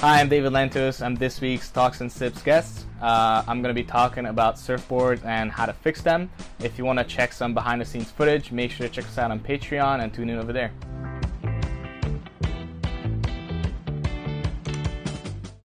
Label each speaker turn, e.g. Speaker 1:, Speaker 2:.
Speaker 1: Hi, I'm David Lentos. I'm this week's Talks and Sips guest. Uh, I'm going to be talking about surfboards and how to fix them. If you want to check some behind the scenes footage, make sure to check us out on Patreon and tune in over there.